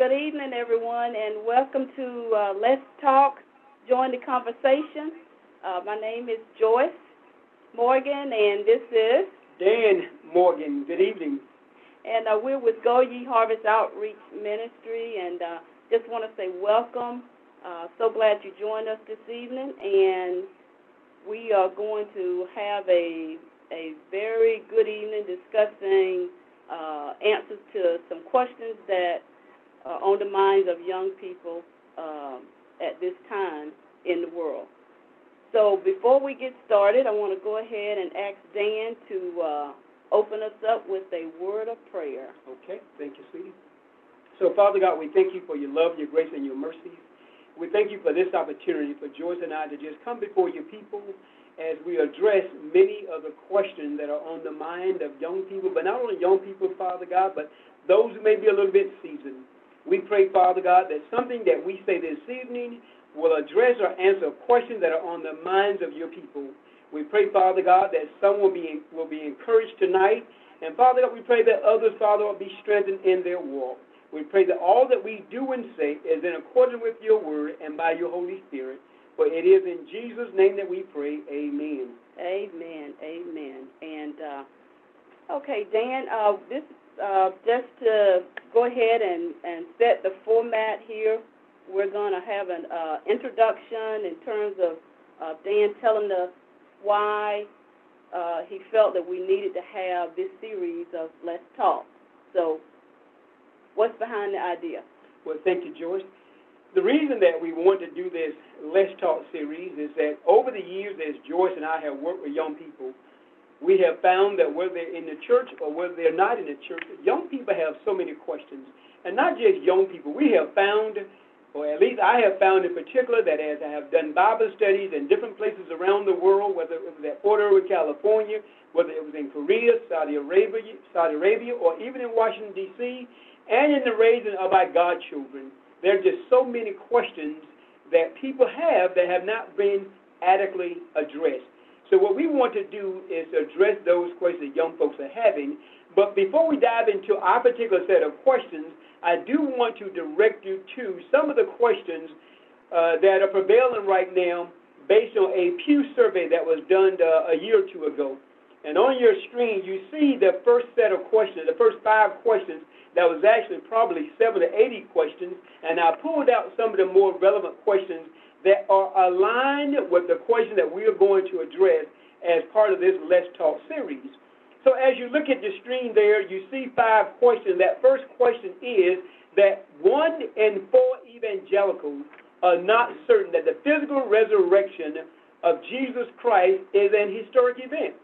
Good evening, everyone, and welcome to uh, Let's Talk. Join the conversation. Uh, my name is Joyce Morgan, and this is Dan Morgan. Good evening. And uh, we're with Go Ye Harvest Outreach Ministry, and uh, just want to say welcome. Uh, so glad you joined us this evening, and we are going to have a a very good evening discussing uh, answers to some questions that are on the minds of young people um, at this time in the world. So before we get started, I want to go ahead and ask Dan to uh, open us up with a word of prayer. Okay, thank you, sweetie. So, Father God, we thank you for your love, your grace, and your mercies. We thank you for this opportunity for Joyce and I to just come before your people as we address many of the questions that are on the mind of young people, but not only young people, Father God, but those who may be a little bit seasoned. We pray, Father God, that something that we say this evening will address or answer questions that are on the minds of your people. We pray, Father God, that some will be, will be encouraged tonight. And Father God, we pray that others, Father, will be strengthened in their walk. We pray that all that we do and say is in accordance with your word and by your Holy Spirit. For it is in Jesus' name that we pray. Amen. Amen. Amen. And uh, okay, Dan, uh, this uh, just to go ahead and, and set the format here. We're going to have an uh, introduction in terms of uh, Dan telling us why uh, he felt that we needed to have this series of Let's Talk. So, what's behind the idea? Well, thank you, Joyce the reason that we want to do this Let's Talk series is that over the years, as Joyce and I have worked with young people, we have found that whether they're in the church or whether they're not in the church, young people have so many questions. And not just young people, we have found, or at least I have found in particular, that as I have done Bible studies in different places around the world, whether it was at Puerto Rico, California, whether it was in Korea, Saudi Arabia, Saudi Arabia, or even in Washington, D.C., and in the raising of our godchildren, there are just so many questions that people have that have not been adequately addressed. So what we want to do is address those questions young folks are having. But before we dive into our particular set of questions, I do want to direct you to some of the questions uh, that are prevailing right now based on a Pew survey that was done uh, a year or two ago. And on your screen, you see the first set of questions, the first five questions that was actually probably seven to 80 questions, and I pulled out some of the more relevant questions that are aligned with the question that we are going to address as part of this Let's Talk series. So as you look at the screen there, you see five questions. That first question is that one in four evangelicals are not certain that the physical resurrection of Jesus Christ is an historic event.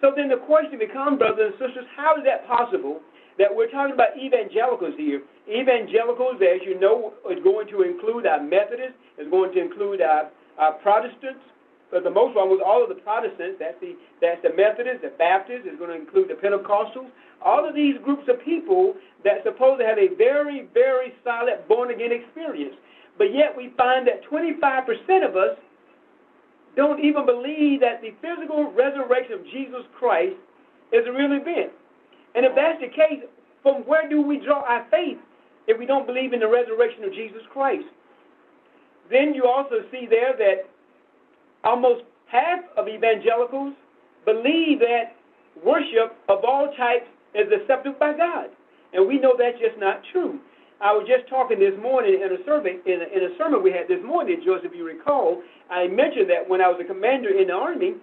So then the question becomes, brothers and sisters, how is that possible that we're talking about evangelicals here. Evangelicals, as you know, is going to include our Methodists, is going to include our, our Protestants. but the most with all of the Protestants, that's the that's the Methodists, the Baptists, is going to include the Pentecostals. All of these groups of people that supposed to have a very, very solid born again experience. But yet we find that 25% of us don't even believe that the physical resurrection of Jesus Christ is a real event. And if that's the case, from where do we draw our faith if we don't believe in the resurrection of Jesus Christ? Then you also see there that almost half of evangelicals believe that worship of all types is accepted by God. And we know that's just not true. I was just talking this morning in a survey in a, in a sermon we had this morning, Joseph, if you recall. I mentioned that when I was a commander in the army,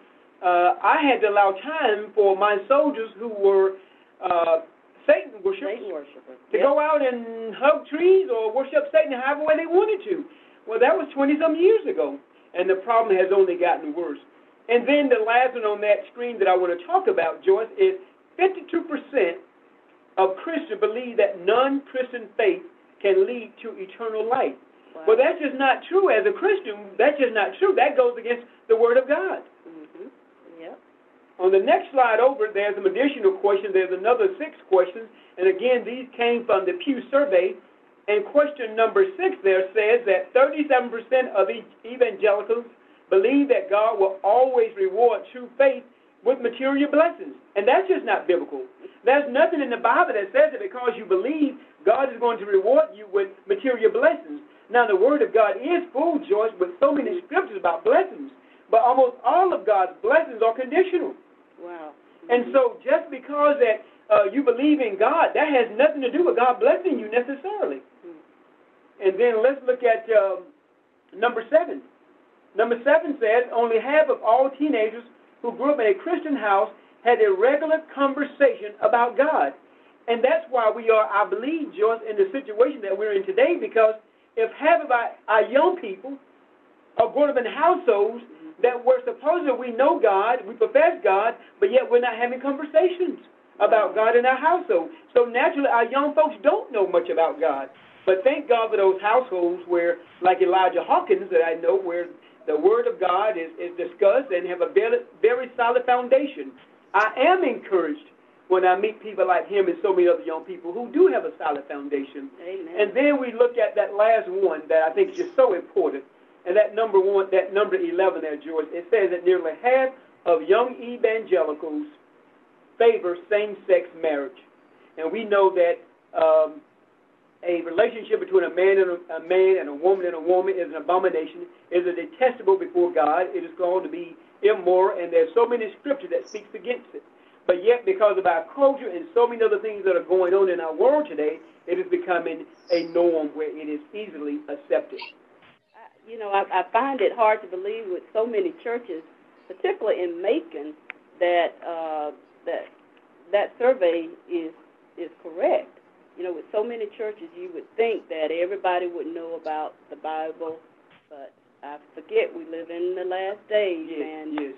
uh, I had to allow time for my soldiers who were uh, Satan worshipers, Satan worshipers. to Yep. go out and hug trees or worship Satan however way they wanted to. Well, that was 20 some years ago, and the problem has only gotten worse. And then the last one on that screen that I want to talk about, Joyce, is 52% of Christians believe that non Christian faith can lead to eternal life. Wow. Well, that's just not true. As a Christian, that's just not true. That goes against the Word of God. hmm Yep. On the next slide over, there's some additional questions. There's another six questions. And again, these came from the Pew survey. And question number six there says that 37% of evangelicals believe that God will always reward true faith with material blessings. And that's just not biblical. There's nothing in the Bible that says that because you believe, God is going to reward you with material blessings. Now, the Word of God is full, Joyce, with so many scriptures about blessings. But almost all of God's blessings are conditional. Wow. And so just because that uh, you believe in God, that has nothing to do with God blessing you necessarily. Mm. And then let's look at um, number seven. Number seven says only half of all teenagers who grew up in a Christian house had a regular conversation about God. And that's why we are, I believe, Joyce, in the situation that we're in today, because if half of our, our young people are growing up in households that we're supposed we know God, we profess God, but yet we're not having conversations about God in our household. So naturally, our young folks don't know much about God. But thank God for those households where, like Elijah Hawkins, that I know, where the Word of God is, is discussed and have a very, very solid foundation. I am encouraged when I meet people like him and so many other young people who do have a solid foundation. Amen. And then we look at that last one that I think is just so important. And that number one, that number 11 there, George, it says that nearly half of young evangelicals favor same-sex marriage. And we know that um, a relationship between a man and a, a, man and a woman and a woman is an abomination, is a detestable before God. It is called to be immoral, and there's so many scriptures that speaks against it. But yet, because of our culture and so many other things that are going on in our world today, it is becoming a norm where it is easily accepted. You know, I, I find it hard to believe with so many churches, particularly in Macon, that uh, that that survey is is correct. You know, with so many churches, you would think that everybody would know about the Bible, but I forget we live in the last days, yes, and yes.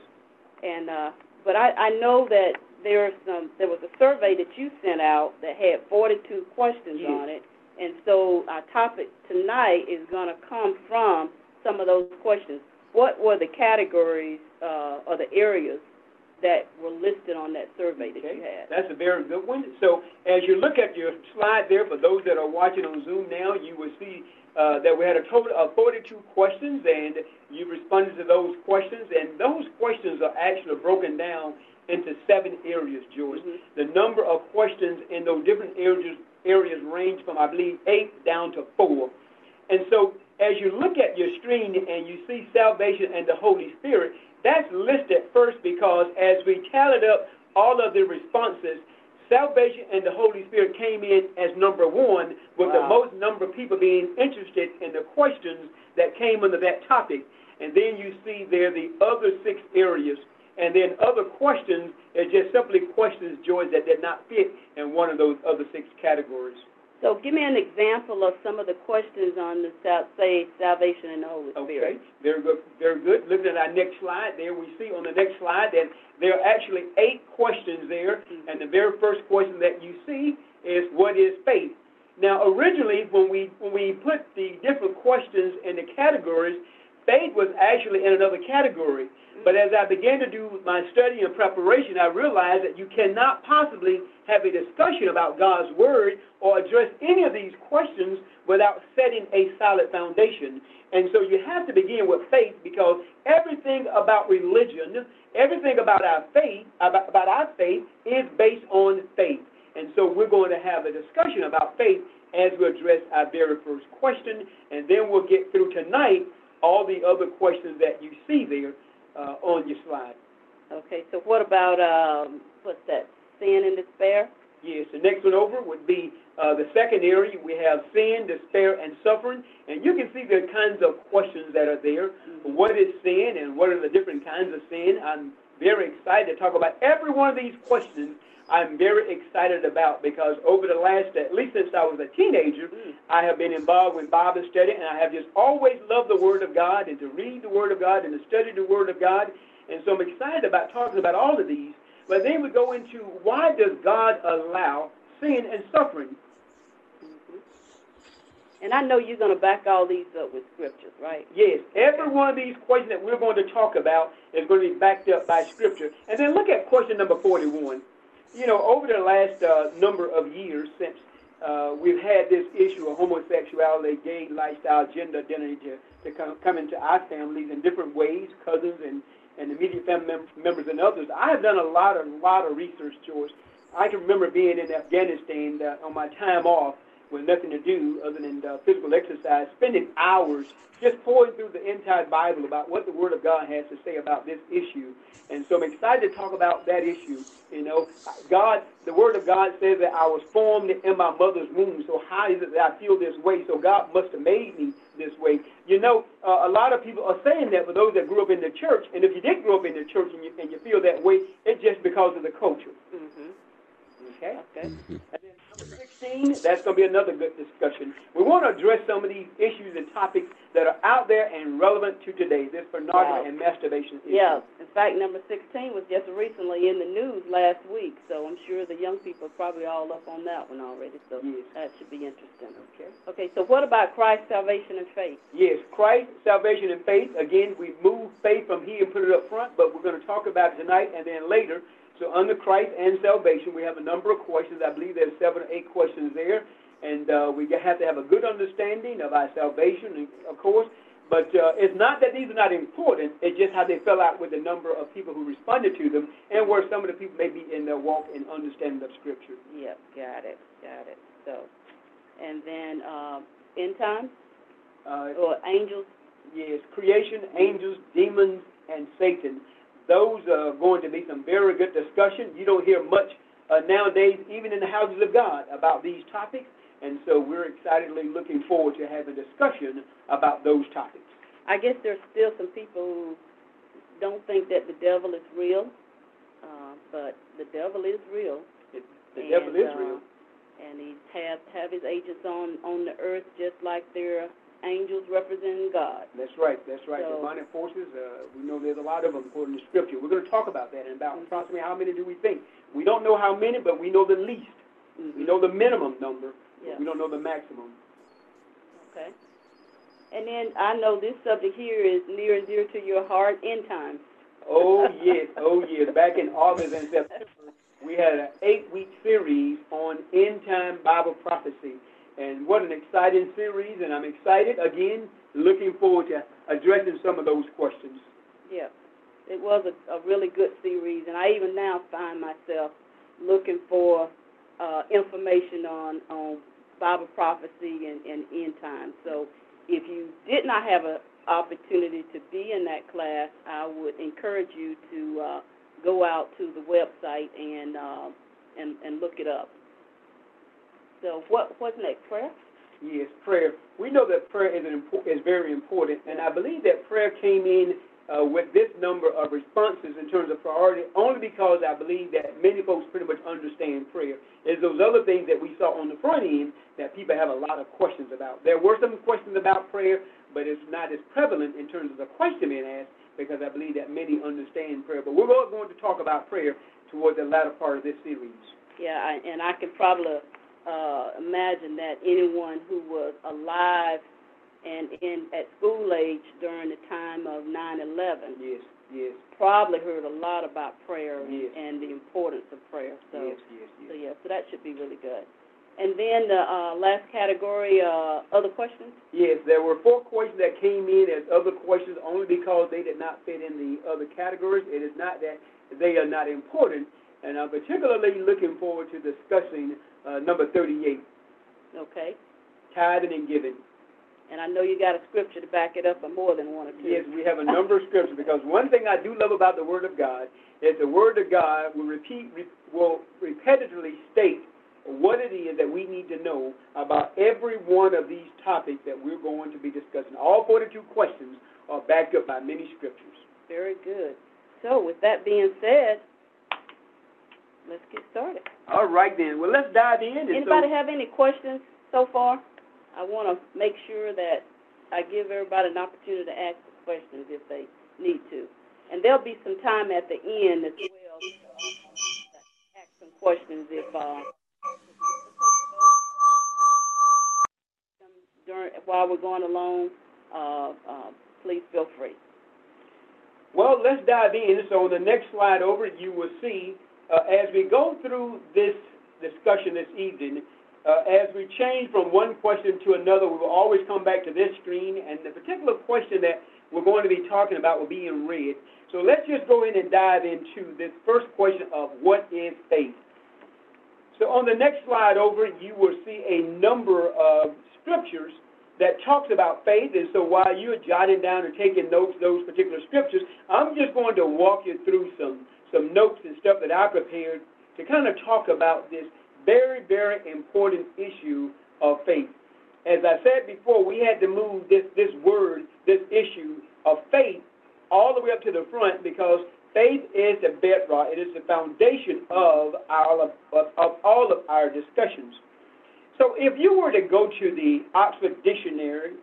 and uh, but I, I know that there are some. There was a survey that you sent out that had 42 questions yes. on it, and so our topic tonight is going to come from some of those questions. What were the categories uh, or the areas that were listed on that survey that okay. you had? That's a very good one. So as you look at your slide there, for those that are watching on Zoom now, you will see uh, that we had a total of 42 questions, and you responded to those questions, and those questions are actually broken down into seven areas, George. Mhm. The number of questions in those different areas areas range from, I believe, eight down to four. And so, as you look at your screen and you see salvation and the Holy Spirit, that's listed first because as we tallied up all of the responses, salvation and the Holy Spirit came in as number one, with the most number of people being interested in the questions that came under that topic. And then you see there the other six areas. And then other questions is just simply questions, George, that did not fit in one of those other six categories. So, give me an example of some of the questions on the say salvation and the Holy Okay, Spirit. very good, very good. Looking at our next slide, there we see on the next slide that there are actually eight questions there, mm-hmm. and the very first question that you see is what is faith? Now, originally, when we when we put the different questions in the categories, faith was actually in another category. Mm-hmm. But as I began to do my study and preparation, I realized that you cannot possibly have a discussion about God's Word or address any of these questions without setting a solid foundation. And so you have to begin with faith because everything about religion, everything about our faith, about, about our faith, is based on faith. And so we're going to have a discussion about faith as we address our very first question, and then we'll get through tonight all the other questions that you see there uh, on your slide. Okay, so what about um, what's that? Sin and despair. Yes, the next one over would be uh, the second area. We have sin, despair, and suffering. And you can see the kinds of questions that are there. Mm-hmm. What is sin and what are the different kinds of sin? I'm very excited to talk about every one of these questions. I'm very excited about because over the last, at least since I was a teenager, Mm. I have been involved with Bible study and I have just always loved the Word of God and to read the Word of God and to study the Word of God. And so I'm excited about talking about all of these. But then we go into why does God allow sin and suffering? And I know you're going to back all these up with scriptures, right? Yes, every one of these questions that we're going to talk about is going to be backed up by Scripture. And then look at question number 41. You know, over the last uh, number of years since uh, we've had this issue of homosexuality, gay lifestyle, gender identity to, to come, come into our families in different ways, cousins and, and immediate family mem- members and others. I have done a lot of lot of research, George. I can remember being in Afghanistan uh, on my time off with nothing to do other than uh, physical exercise, spending hours just pouring through the entire Bible about what the Word of God has to say about this issue. And so I'm excited to talk about that issue. You know, God, the Word of God says that I was formed in my mother's womb. So how is it that I feel this way? So God must have made me this way. You know, uh, a lot of people are saying that for those that grew up in the church. And if you did grow up in the church and you, and you feel that way, it's just because of the culture. Mm-hmm. Okay? Okay. Mm-hmm. And then number 16, that's going to be another good discussion. We want to address some of these issues and topics that are out there and relevant to today, this pornography Wow. and masturbation issue. Yeah. In fact, number 16 was just recently in the news last week, so I'm sure the young people are probably all up on that one already. So Yes. that should be interesting. Okay. Okay. So what about Christ, salvation, and faith? Yes, Christ, salvation, and faith. Again, we moved faith from here and put it up front, but we're going to talk about it tonight and then later. So under Christ and salvation, we have a number of questions. I believe there's seven or eight questions there, and uh, we have to have a good understanding of our salvation, of course. But uh, it's not that these are not important. It's just how they fell out with the number of people who responded to them, and where some of the people may be in their walk and understanding of Scripture. Yep. Got it. Got it. So, and then uh, end times Uh, or angels. Yes, creation, angels, demons, and Satan. Those are going to be some very good discussion. You don't hear much uh, nowadays, even in the houses of God, about these topics. And so we're excitedly looking forward to having a discussion about those topics. I guess there's still some people who don't think that the devil is real, uh, but the devil is real. It, the and, devil is uh, real. And he have have his agents on on the earth just like they're angels representing God. That's right. That's right. so- Demonic forces, uh, we know there's a lot of them according to Scripture. We're going to talk about that and about Mhm. approximately how many do we think. We don't know how many, but we know the least. We know the minimum number, Yeah. we don't know the maximum. Okay. And then I know this subject here is near and dear to your heart, end times. Oh yes, oh yes. Back in August and September, we had an eight-week series on end-time Bible prophecy, and what an exciting series! And I'm excited again, looking forward to addressing some of those questions. Yeah. It was a, a really good series, and I even now find myself looking for uh, information on, on Bible prophecy and, and end times. So if you did not have an opportunity to be in that class, I would encourage you to uh, go out to the website and, uh, and, and look it up. So what, what's next, prayer? Yes, prayer. We know that prayer is an impo- is very important, and I believe that prayer came in uh, with this number of responses in terms of priority only because I believe that many folks pretty much understand prayer. It's those other things that we saw on the front end that people have a lot of questions about. There were some questions about prayer, but it's not as prevalent in terms of the question being asked because I believe that many understand prayer. But we're going to talk about prayer towards the latter part of this series. Yeah, I, and I can probably uh, imagine that anyone who was alive and in at school age during the time of 9/11 Yes, yes, probably heard a lot about prayer Yes. and the importance of prayer. So, yes, yes, so yeah, so that should be really good. And then the uh, last category, uh, other questions. Yes, there were four questions that came in as other questions only because they did not fit in the other categories. It is not that they are not important, and I'm particularly looking forward to discussing uh, number 38, Okay. tithing and giving. And I know you got a scripture to back it up, or more than one or two. Yes, we have a number of scriptures because one thing I do love about the Word of God is the Word of God will repeat, will repetitively state what it is that we need to know about every one of these topics that we're going to be discussing. All 42 questions are backed up by many scriptures. Very good. So, with that being said, let's get started. All right then. Well, let's dive in. Anybody so, have any questions so far? I want to make sure that I give everybody an opportunity to ask the questions if they need to. And there'll be some time at the end as well to uh, ask some questions if uh, during while we're going along. Uh, uh, please feel free. well, let's dive in. So on the next slide over, you will see uh, as we go through this discussion this evening, uh, as we change from one question to another, we will always come back to this screen. And the particular question that we're going to be talking about will be in red. So let's just go in and dive into this first question of what is faith. So on the next slide over, you will see a number of scriptures that talks about faith. And so while you're jotting down and taking notes, those particular scriptures, I'm just going to walk you through some, some notes and stuff that I prepared to kind of talk about this very, very important issue of faith. As I said before, we had to move this, this word, this issue of faith, all the way up to the front because faith is the bedrock. It is the foundation of, our, of, of all of our discussions. So if you were to go to the Oxford Dictionary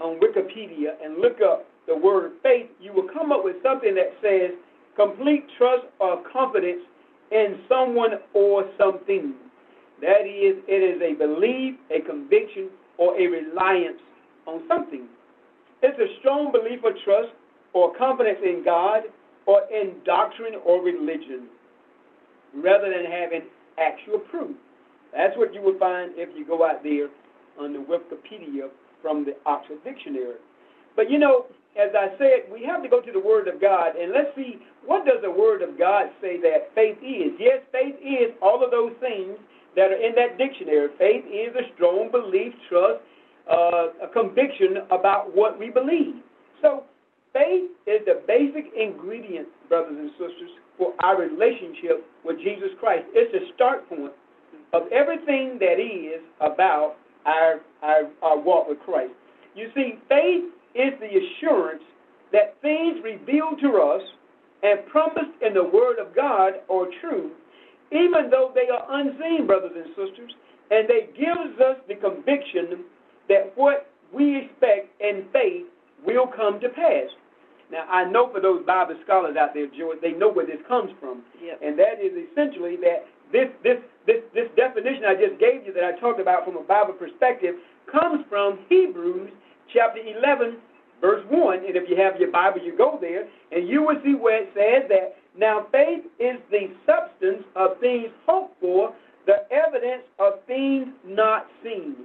on Wikipedia and look up the word faith, you will come up with something that says complete trust or confidence in someone or something. That is, it is a belief, a conviction, or a reliance on something. It's a strong belief or trust or confidence in God or in doctrine or religion rather than having actual proof. That's what you would find if you go out there on the Wikipedia from the Oxford Dictionary. But you know, as I said, we have to go to the Word of God and let's see what does the Word of God say that faith is. Yes, faith is all of those things that are in that dictionary. Faith is a strong belief, trust, uh, a conviction about what we believe. So, faith is the basic ingredient, brothers and sisters, for our relationship with Jesus Christ. It's the start point of everything that is about our, our, our walk with Christ. You see, faith is the assurance that things revealed to us and promised in the Word of God are true, even though they are unseen, brothers and sisters, and they gives us the conviction that what we expect in faith will come to pass. Now, I know for those Bible scholars out there, George, they know where this comes from. Yep. And that is essentially that this, this, this, this definition I just gave you that I talked about from a Bible perspective comes from Hebrews chapter 11, verse 1. And if you have your Bible, you go there, and you will see where it says that now faith is the substance of things hoped for, the evidence of things not seen.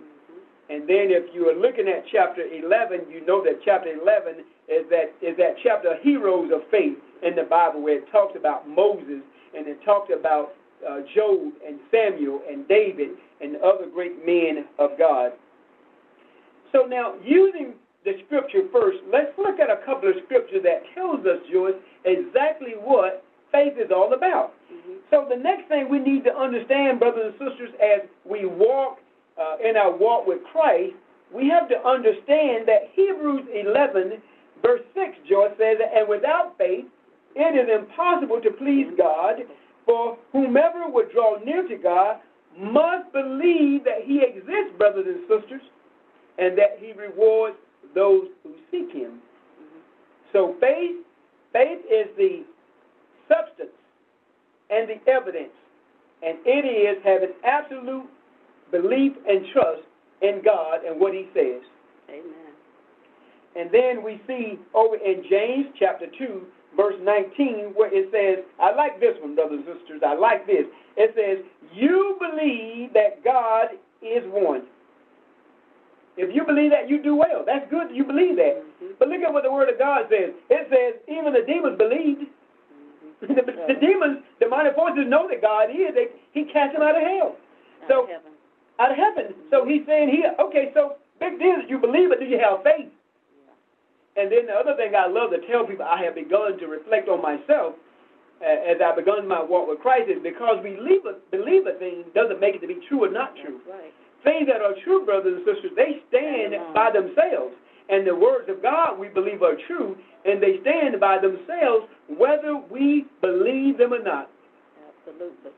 And then if you are looking at chapter 11, you know that chapter 11 is that, is that chapter of heroes of faith in the Bible where it talks about Moses and it talks about uh, Job and Samuel and David and other great men of God. So now, using the scripture first, let's look at a couple of scriptures that tells us, Joyce, exactly what faith is all about. Mm-hmm. So the next thing we need to understand, brothers and sisters, as we walk uh, in our walk with Christ, we have to understand that Hebrews 11, verse 6, Joyce says, and without faith, it is impossible to please God, for whomever would draw near to God must believe that he exists, brothers and sisters, and that he rewards those who seek him. So faith, faith is the substance and the evidence, and it is having absolute belief and trust in God and what he says. Amen. And then we see over in James chapter 2, verse 19, where it says, I like this one, brothers and sisters. I like this. It says, You believe that God is one. If you believe that, you do well. That's good. You believe that. Mm-hmm. But look at what the Word of God says. It says, even the demons believed. Mm-hmm. the, the demons, the minor forces know that God is. They, he cast them out of hell. Out So, of heaven. out of heaven. So he's saying here, okay, so big deal is you believe it, do you have faith? And then the other thing I love to tell people, I have begun to reflect on myself uh, as I've begun my walk with Christ, is because we believe a, believe a thing doesn't make it to be true or not true. That's right. Things that are true, brothers and sisters, they stand by themselves. And the words of God we believe are true, and they stand by themselves whether we believe them or not. Absolutely.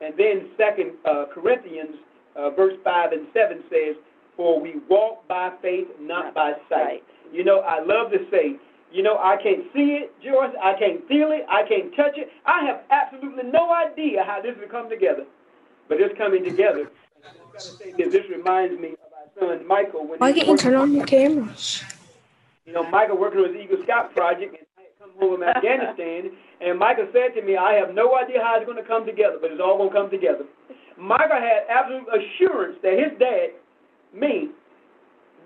And then Second uh, Corinthians, uh, verse five and seven says, "For we walk by faith, not, Not by sight." sight. You know, I love to say, you know, I can't see it, George. I can't feel it. I can't touch it. I have absolutely no idea how this will come together, but it's coming together. I just gotta say this. This reminds me of our son Michael when Why can't you turn on your cameras? you know, Michael working on his Eagle Scout project, and I had come home from Afghanistan, and Michael said to me, I have no idea how it's going to come together, but it's all going to come together. Michael had absolute assurance that his dad, me,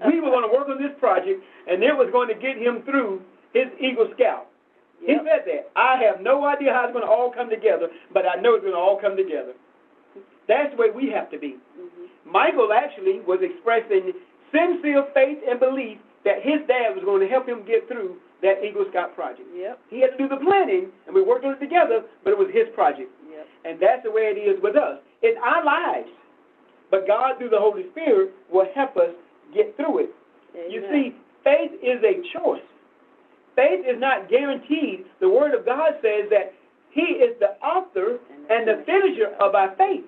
we were going to work on this project, and it was going to get him through his Eagle Scout. Yep. He said that. I have no idea how it's going to all come together, but I know it's going to all come together. That's the way we have to be. Mm-hmm. Michael actually was expressing sincere faith and belief that his dad was going to help him get through that Eagle Scout project. Yep. He had to do the planning, and we worked on it together, but it was his project. Yep. And that's the way it is with us. It's our lives. But God, through the Holy Spirit, will help us get through it. Amen. You see, faith is a choice. Faith is not guaranteed. The Word of God says that He is the author and the finisher of our faith.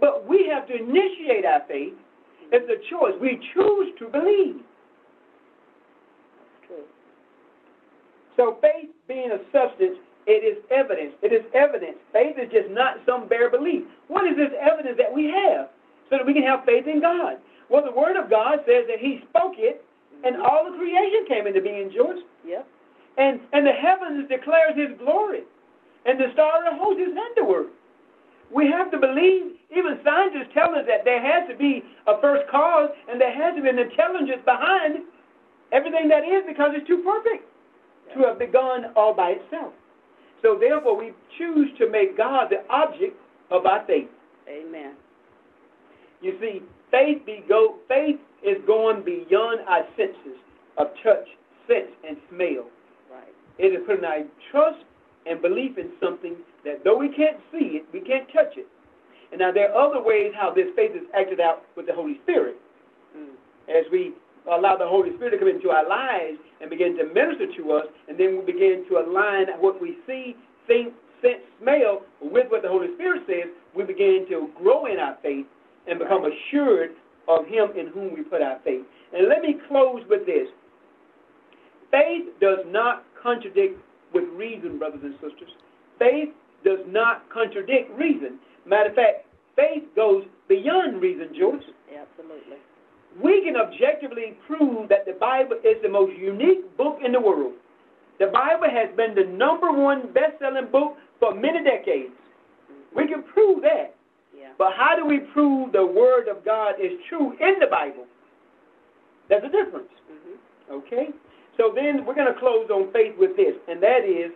But we have to initiate our faith. It's a choice. We choose to believe. That's true. So faith being a substance, it is evidence. It is evidence. Faith is just not some bare belief. What is this evidence that we have so that we can have faith in God? Well, the Word of God says that He spoke it, and mm-hmm. all the creation came into being, George. Yep. And and the heavens declares His glory, and the star of the host His handiwork. We have to believe. Even scientists tell us that there has to be a first cause, and there has to be an intelligence behind everything that is, because it's too perfect to have begun all by itself. So therefore, we choose to make God the object of our faith. Amen. You see, faith be go faith is going beyond our senses of touch, sense, and smell. Right. It is putting our trust and belief in something that though we can't see it, we can't touch it. And now there are other ways how this faith is acted out with the Holy Spirit. Mm. As we allow the Holy Spirit to come into our lives and begin to minister to us, and then we begin to align what we see, think, sense, smell with what the Holy Spirit says, we begin to grow in our faith and become assured of Him in whom we put our faith. And let me close with this. Faith does not contradict with reason, brothers and sisters. Faith does not contradict reason. Matter of fact, faith goes beyond reason, George. Absolutely. We can objectively prove that the Bible is the most unique book in the world. The Bible has been the number one best selling book for many decades. We can prove that. Yeah. But how do we prove the Word of God is true in the Bible? There's a difference. Mm-hmm. Okay? So then we're going to close on faith with this, and that is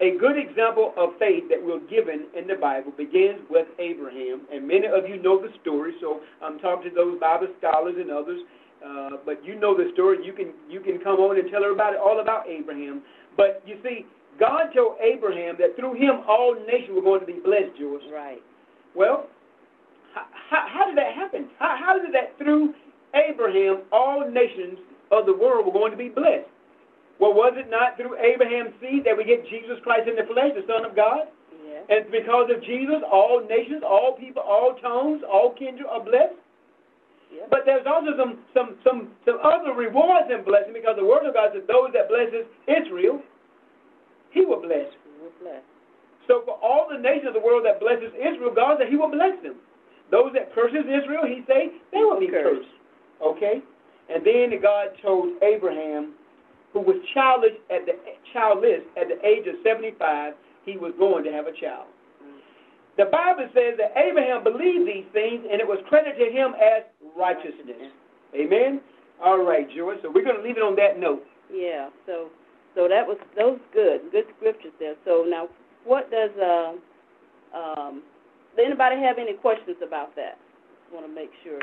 a good example of faith that we're given in the Bible begins with Abraham, and many of you know the story. So I'm talking to those Bible scholars and others, uh, but you know the story. You can you can come on and tell everybody all about Abraham. But you see, God told Abraham that through him all nations were going to be blessed. George. Right. Well, how, how did that happen? How, how did that through Abraham all nations of the world were going to be blessed? Well, was it not through Abraham's seed that we get Jesus Christ in the flesh, the Son of God? Yeah. And because of Jesus, all nations, all people, all tongues, all kindred are blessed. Yeah. But there's also some, some, some, some other rewards and blessing because the Word of God says those that blesses Israel, He will bless. He will bless. So for all the nations of the world that blesses Israel, God said He will bless them. Those that curses Israel, He say they will be cursed. Okay, and then God told Abraham who was childish at the childless at the age of 75, he was going to have a child. The Bible says that Abraham believed these things and it was credited to him as righteousness. Amen. All right, George. So we're going to leave it on that note. Yeah. So, so that was those good, good scriptures there. So now, what does uh, um, does anybody have any questions about that? Just want to make sure.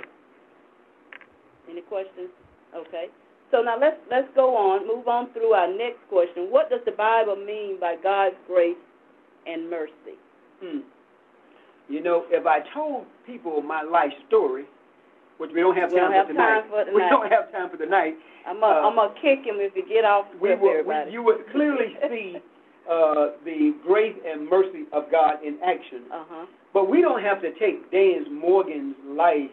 Any questions? Okay. So now let's let's go on, move on through our next question. What does the Bible mean by God's grace and mercy? Hmm. You know, if I told people my life story, which we don't have We time, don't have for, tonight, time for we don't have time for tonight. I'm gonna Uh, I'm gonna kick him if you get off We will, we, you would clearly see uh, the grace and mercy of God in action. uh huh. But we don't have to take Dan Morgan's life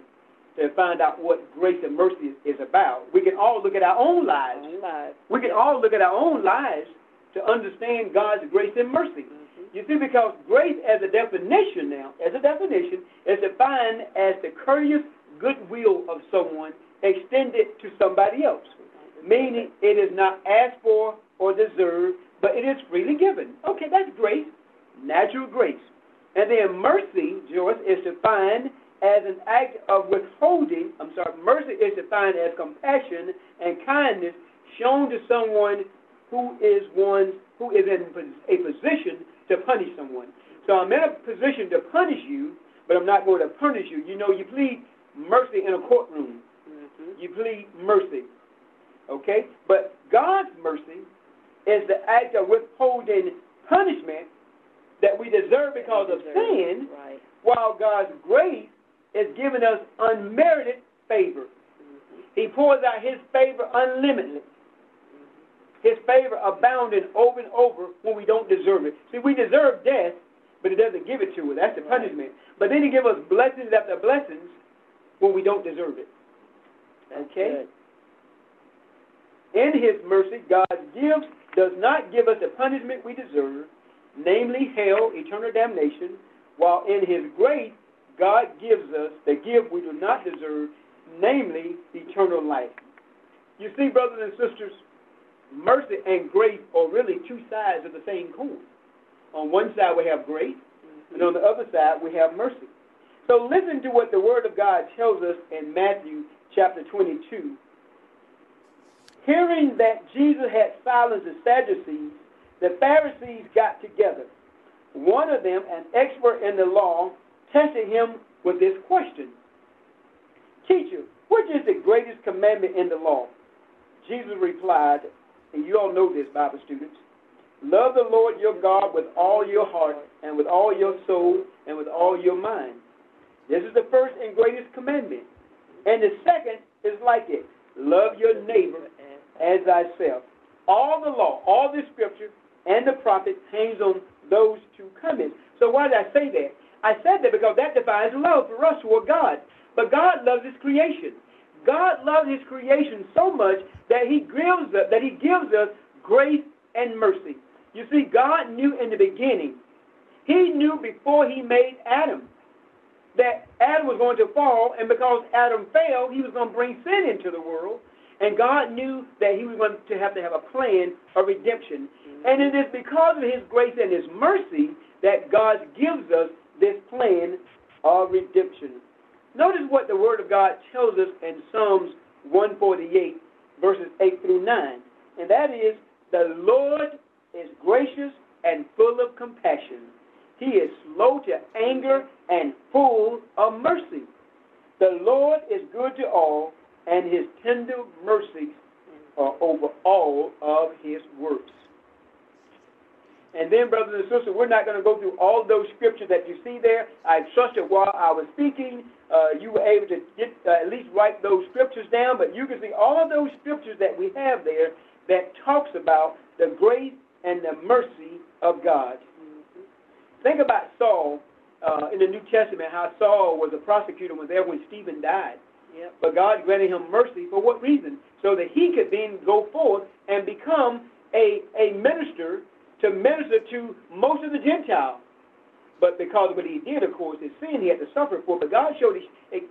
to find out what grace and mercy is, about. We can all look at our own lives. On live. We can all look at our own lives to understand God's grace and mercy. Mhm. You see, because grace as a definition now, as a definition, is defined as the courteous goodwill of someone extended to somebody else. Meaning it is not asked for or deserved, but it is freely given. Okay, that's grace, natural grace. And then mercy, Joyce, is defined as an act of withholding, I'm sorry, mercy is defined as compassion and kindness shown to someone who is one who is in a position to punish someone. So I'm in a position to punish you, but I'm not going to punish you. You know, you plead mercy in a courtroom. Mm-hmm. You plead mercy. Okay? But God's mercy is the act of withholding punishment that we deserve because of sin, right. while God's grace is given us unmerited favor. He pours out His favor unlimitedly. His favor abounding over and over when we don't deserve it. See, we deserve death, but He doesn't give it to us. That's the punishment. But then He gives us blessings after blessings when we don't deserve it. Okay? In His mercy, God gives does not give us the punishment we deserve, namely hell, eternal damnation, while in His grace, God gives us the gift we do not deserve, namely eternal life. You see, brothers and sisters, mercy and grace are really two sides of the same coin. On one side, we have grace, and on the other side, we have mercy. So listen to what the Word of God tells us in Matthew chapter 22, Hearing that Jesus had silenced the Sadducees, the Pharisees got together. One of them, an expert in the law, tested him with this question Teacher, which is the greatest commandment in the law? Jesus replied, and you all know this, Bible students love the Lord your God with all your heart, and with all your soul, and with all your mind. This is the first and greatest commandment. And the second is like it love your neighbor as thyself. All the law, all the scripture, and the prophets hangs on those two commandments. So why did I say that? I said that because that defines love for us toward God. But God loves His creation. God loves His creation so much that He gives us, that He gives us grace and mercy. You see, God knew in the beginning. He knew before He made Adam that Adam was going to fall, and because Adam fell, He was going to bring sin into the world. And God knew that He was going to have to have a plan of redemption. Mm-hmm. And it is because of His grace and His mercy that God gives us this plan of redemption. Notice what the Word of God tells us in Psalms 148, verses 8 through 9. And that is, the Lord is gracious and full of compassion. He is slow to anger and full of mercy. The Lord is good to all and his tender mercies are over all of his works. And then, brothers and sisters, we're not going to go through all those scriptures that you see there. I trust that while I was speaking, uh, you were able to get, uh, at least write those scriptures down. But you can see all of those scriptures that we have there that talks about the grace and the mercy of God. Mm-hmm. Think about Saul uh, in the New Testament, how Saul was a prosecutor was there when Stephen died. Yep. But God granted him mercy for what reason? So that he could then go forth and become a, a minister to minister to most of the Gentiles. But because of what he did, of course, his sin he had to suffer for. But God showed his,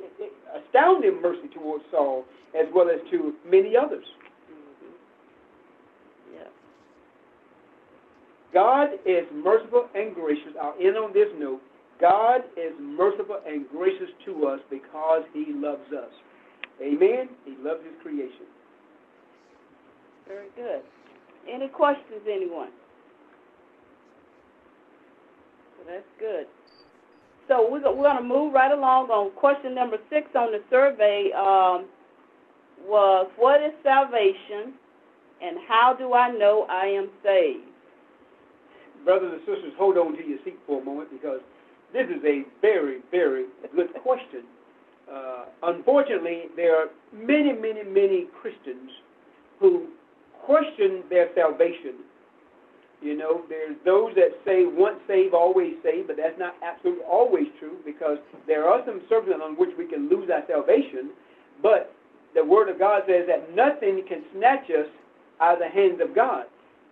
astounding mercy towards Saul as well as to many others. Mm-hmm. Yeah. God is merciful and gracious. I'll end on this note. God is merciful and gracious to us because he loves us. Amen? He loves his creation. Very good. Any questions, anyone? Well, that's good. So we're, going to move right along on question number six on the survey um, was, what is salvation and how do I know I am saved? Brothers and sisters, hold on to your seat for a moment because – this is a very, very good question. Uh, unfortunately, there are many, many, many Christians who question their salvation. You know, there's those that say once saved, always saved, but that's not absolutely always true because there are some circumstances on which we can lose our salvation. But the Word of God says that nothing can snatch us out of the hands of God.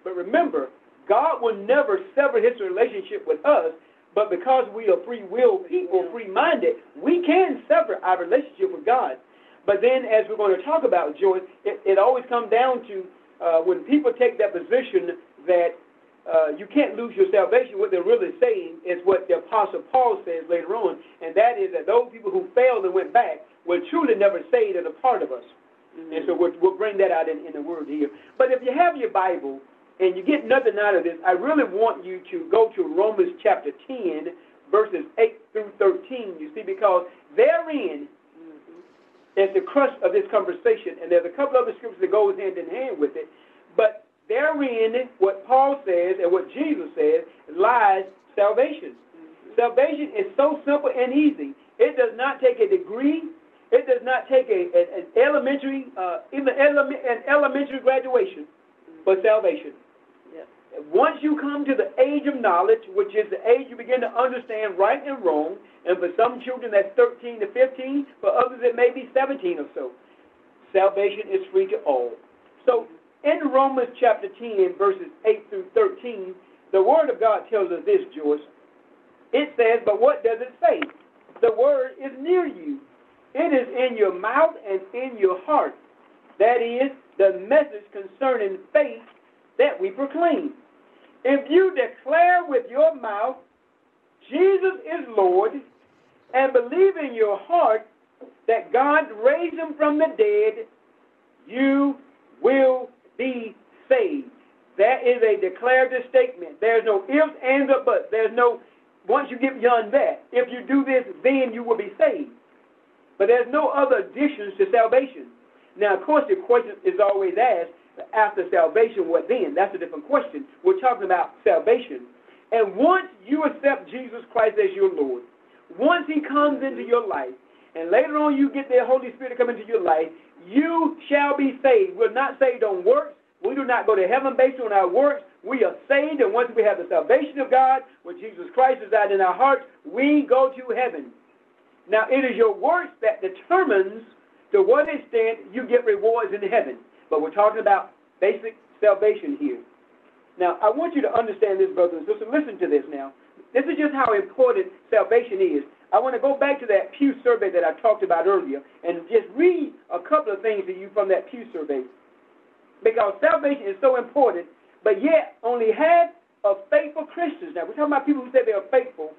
But remember, God will never sever his relationship with us but because we are free will people, free minded, we can sever our relationship with God. But then, as we're going to talk about, Joyce, it, it always comes down to uh, when people take that position that uh, you can't lose your salvation. What they're really saying is what the Apostle Paul says later on, and that is that those people who failed and went back were truly never saved as a part of us. Mm-hmm. And so we'll, we'll bring that out in, in the word here. But if you have your Bible and you get nothing out of this, I really want you to go to Romans chapter 10, verses 8 through 13. You see, because therein mm-hmm. is the crux of this conversation, and there's a couple other scriptures that goes hand in hand with it. But therein, what Paul says and what Jesus says, lies salvation. Mm-hmm. Salvation is so simple and easy. It does not take a degree. It does not take a, a an elementary, uh, even element, an elementary graduation for salvation. Once you come to the age of knowledge, which is the age you begin to understand right and wrong, and for some children that's 13 to 15, for others it may be 17 or so, salvation is free to all. So in Romans chapter 10, verses 8 through 13, the Word of God tells us this, George. It says, but what does it say? The Word is near you. It is in your mouth and in your heart. That is the message concerning faith that we proclaim. If you declare with your mouth Jesus is Lord and believe in your heart that God raised him from the dead, you will be saved. That is a declarative statement. There's no ifs, ands, or buts. There's no, once you get beyond that, if you do this, then you will be saved. But there's no other additions to salvation. Now, of course, the question is always asked after salvation, what then? That's a different question. We're talking about salvation. And once you accept Jesus Christ as your Lord, once He comes into your life, and later on you get the Holy Spirit to come into your life, you shall be saved. We're not saved on works. We do not go to heaven based on our works. We are saved, and once we have the salvation of God, when Jesus Christ is out in our hearts, we go to heaven. Now, it is your works that determines to what extent you get rewards in heaven. But we're talking about basic salvation here. Now, I want you to understand this, brothers and sisters. Listen to this now. This is just how important salvation is. I want to go back to that Pew survey that I talked about earlier and just read a couple of things to you from that Pew survey. Because salvation is so important, but yet only half of faithful Christians, now we're talking about people who say they are faithful,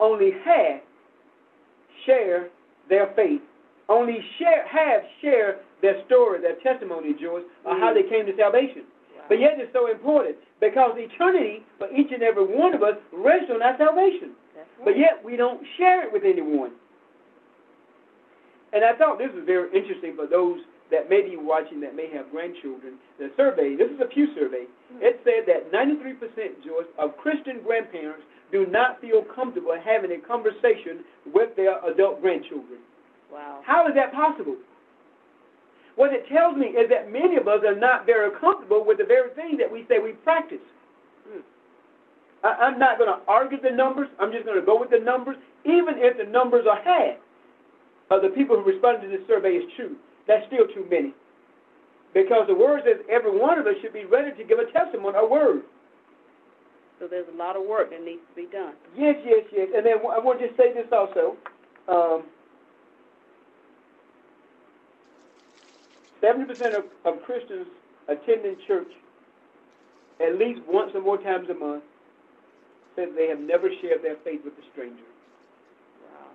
only half share their faith. Only share, half share their story, their testimony, George, of mm how they came to salvation. Wow. But yet it's so important because eternity for each and every one of us rests on our salvation. But yet we don't share it with anyone. And I thought this was very interesting for those that may be watching that may have grandchildren. The survey, this is a Pew survey, mm-hmm. it said that 93%, Joyce, of Christian grandparents do not feel comfortable having a conversation with their adult grandchildren. Wow. How is that possible? What it tells me is that many of us are not very comfortable with the very thing that we say we practice. I, am not going to argue the numbers. I'm just going to go with the numbers, even if the numbers are half of the people who responded to this survey is true. That's still too many. Because the word says every one of us should be ready to give a testimony, a word. So there's a lot of work that needs to be done. Yes, yes, yes. And then I want to just say this also. Um, 70% of, of Christians attending church at least once or more times a month they have never shared their faith with a stranger. Wow.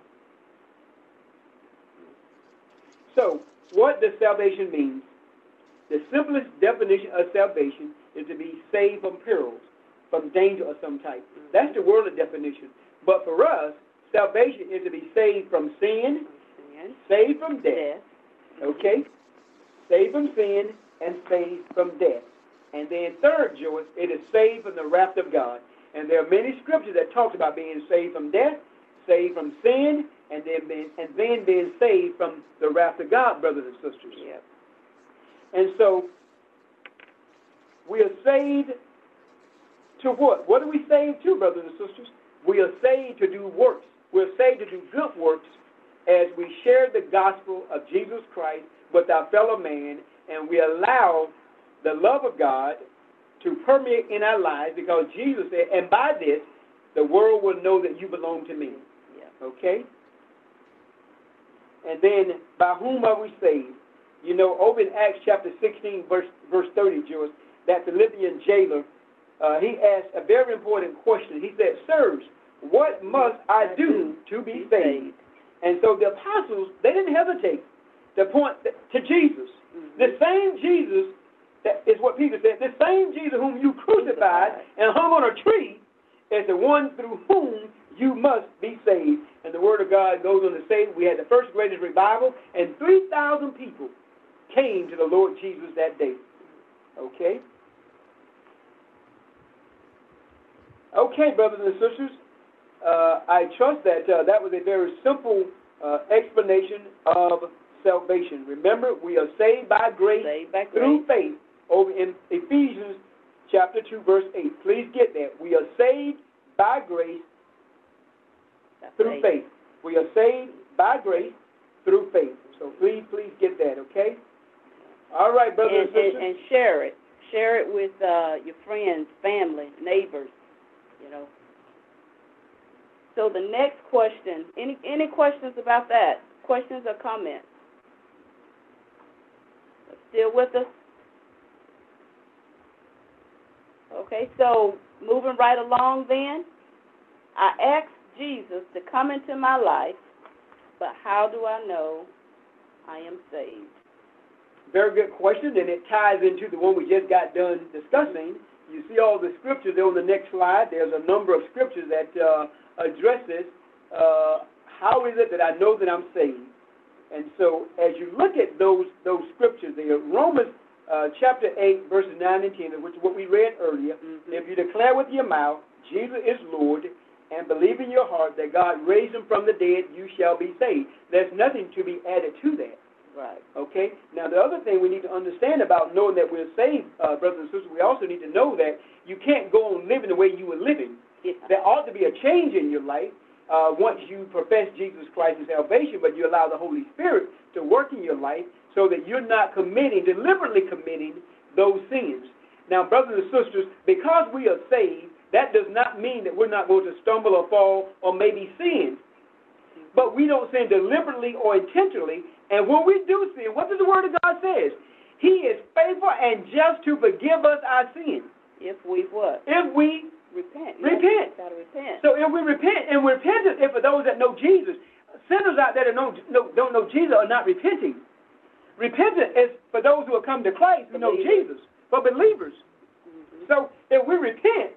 So, what does salvation mean? The simplest definition of salvation is to be saved from perils, from danger of some type. That's the worldly definition. But for us, salvation is to be saved from sin, sin. saved from death, okay? Saved from sin and saved from death. And then third, Joyce, it is saved from the wrath of God. And there are many scriptures that talk about being saved from death, saved from sin, and then being, and then being saved from the wrath of God, brothers and sisters. Yep. And so we are saved to what? What are we saved to, brothers and sisters? We are saved to do works. We're saved to do good works as we share the gospel of Jesus Christ with our fellow man, and we allow the love of God to permeate in our lives because Jesus said, and by this, the world will know that you belong to me. Yeah. Okay? And then, by whom are we saved? You know, over in Acts chapter 16, verse, verse 30, George, that Philippian jailer uh, he asked a very important question. He said, Sirs, what must I do to be saved? And so the apostles, they didn't hesitate to point to Jesus. Mm-hmm. The same Jesus that is what Peter said, the same Jesus whom you crucified and hung on a tree is the one through whom you must be saved. And the word of God goes on to say we had the first greatest revival, and 3,000 people came to the Lord Jesus that day. Okay? Okay, brothers and sisters, uh, I trust that uh, that was a very simple uh, explanation of salvation. Remember, we are saved by grace, saved by grace. through faith over in Ephesians chapter 2, verse 8. Please get that. We are saved by grace That's through faith. We are saved by grace through faith. So please, please get that, okay? All right, brothers and, and sisters. And, and share it. Share it with uh, your friends, family, neighbors, you know. So the next question, any any questions about that? Questions or comments? Still with us? Okay, so moving right along then, I asked Jesus to come into my life, but how do I know I am saved? Very good question, and it ties into the one we just got done discussing. You see all the scriptures there on the next slide. There's a number of scriptures that uh, address this. Uh, how is it that I know that I'm saved? And so, as you look at those those scriptures, there, Romans uh, chapter 8, verses 9 and 10, which is what we read earlier. Mm-hmm. If you declare with your mouth, Jesus is Lord, and believe in your heart that God raised him from the dead, you shall be saved. There's nothing to be added to that. Right. Okay? Now, the other thing we need to understand about knowing that we're saved, uh, brothers and sisters, we also need to know that you can't go on living the way you were living. Yeah. There ought to be a change in your life uh, once you profess Jesus Christ as salvation, but you allow the Holy Spirit to work in your life so that you're not committing, deliberately committing those sins. Now, brothers and sisters, because we are saved, that does not mean that we're not going to stumble or fall or maybe sin. But we don't sin deliberately or intentionally. And when we do sin, what does the Word of God says? He is faithful and just to forgive us our sins. If we what? If we Repent. Repent. Gotta repent. so if we repent, and repentance is for those that know Jesus. Sinners out there that don't know, don't know Jesus are not repenting. Repentance is for those who have come to Christ who know Jesus, for believers. Mhm. So if we repent,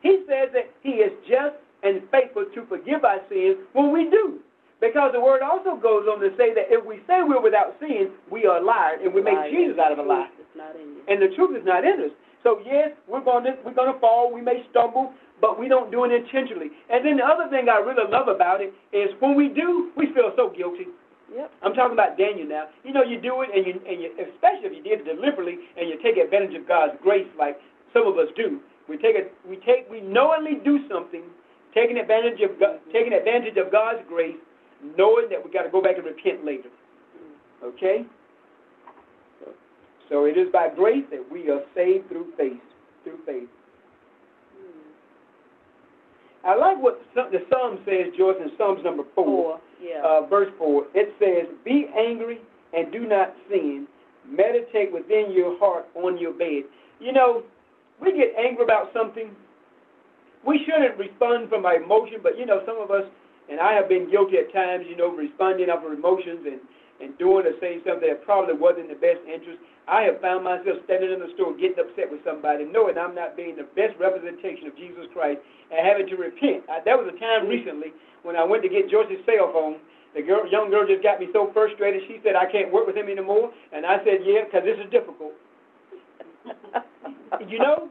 he says that he is just and faithful to forgive our sins when we do. Because the word also goes on to say that if we say we're without sin, we are liars and we make. Jesus out of a lie. It's not in you. And the truth is not in us. So yes, we're gonna we're gonna fall, we may stumble, but we don't do it intentionally. And then the other thing I really love about it is when we do, we feel so guilty. Yep. I'm talking about Daniel now. You know, you do it, and you, and you, especially if you did it deliberately, and you take advantage of God's grace, like some of us do. We take it, we take, we knowingly do something, taking advantage of, God, taking advantage of God's grace, knowing that we got to go back and repent later. Okay. So it is by grace that we are saved through faith. Through faith. I like what some- the Psalm says, Joyce, in Psalms number four Four. Yeah. uh, verse 4, it says, Be angry and do not sin. Meditate within your heart on your bed. You know, we get angry about something. We shouldn't respond from our emotion, but you know, some of us, and I have been guilty at times, you know, responding of our emotions and, and doing or saying something that probably wasn't in the best interest. I have found myself standing in the store getting upset with somebody, knowing I'm not being the best representation of Jesus Christ and having to repent. I, there was a time recently when I went to get Joyce's cell phone. The girl, young girl just got me so frustrated. She said, I can't work with him anymore. And I said, yeah, because this is difficult. You know,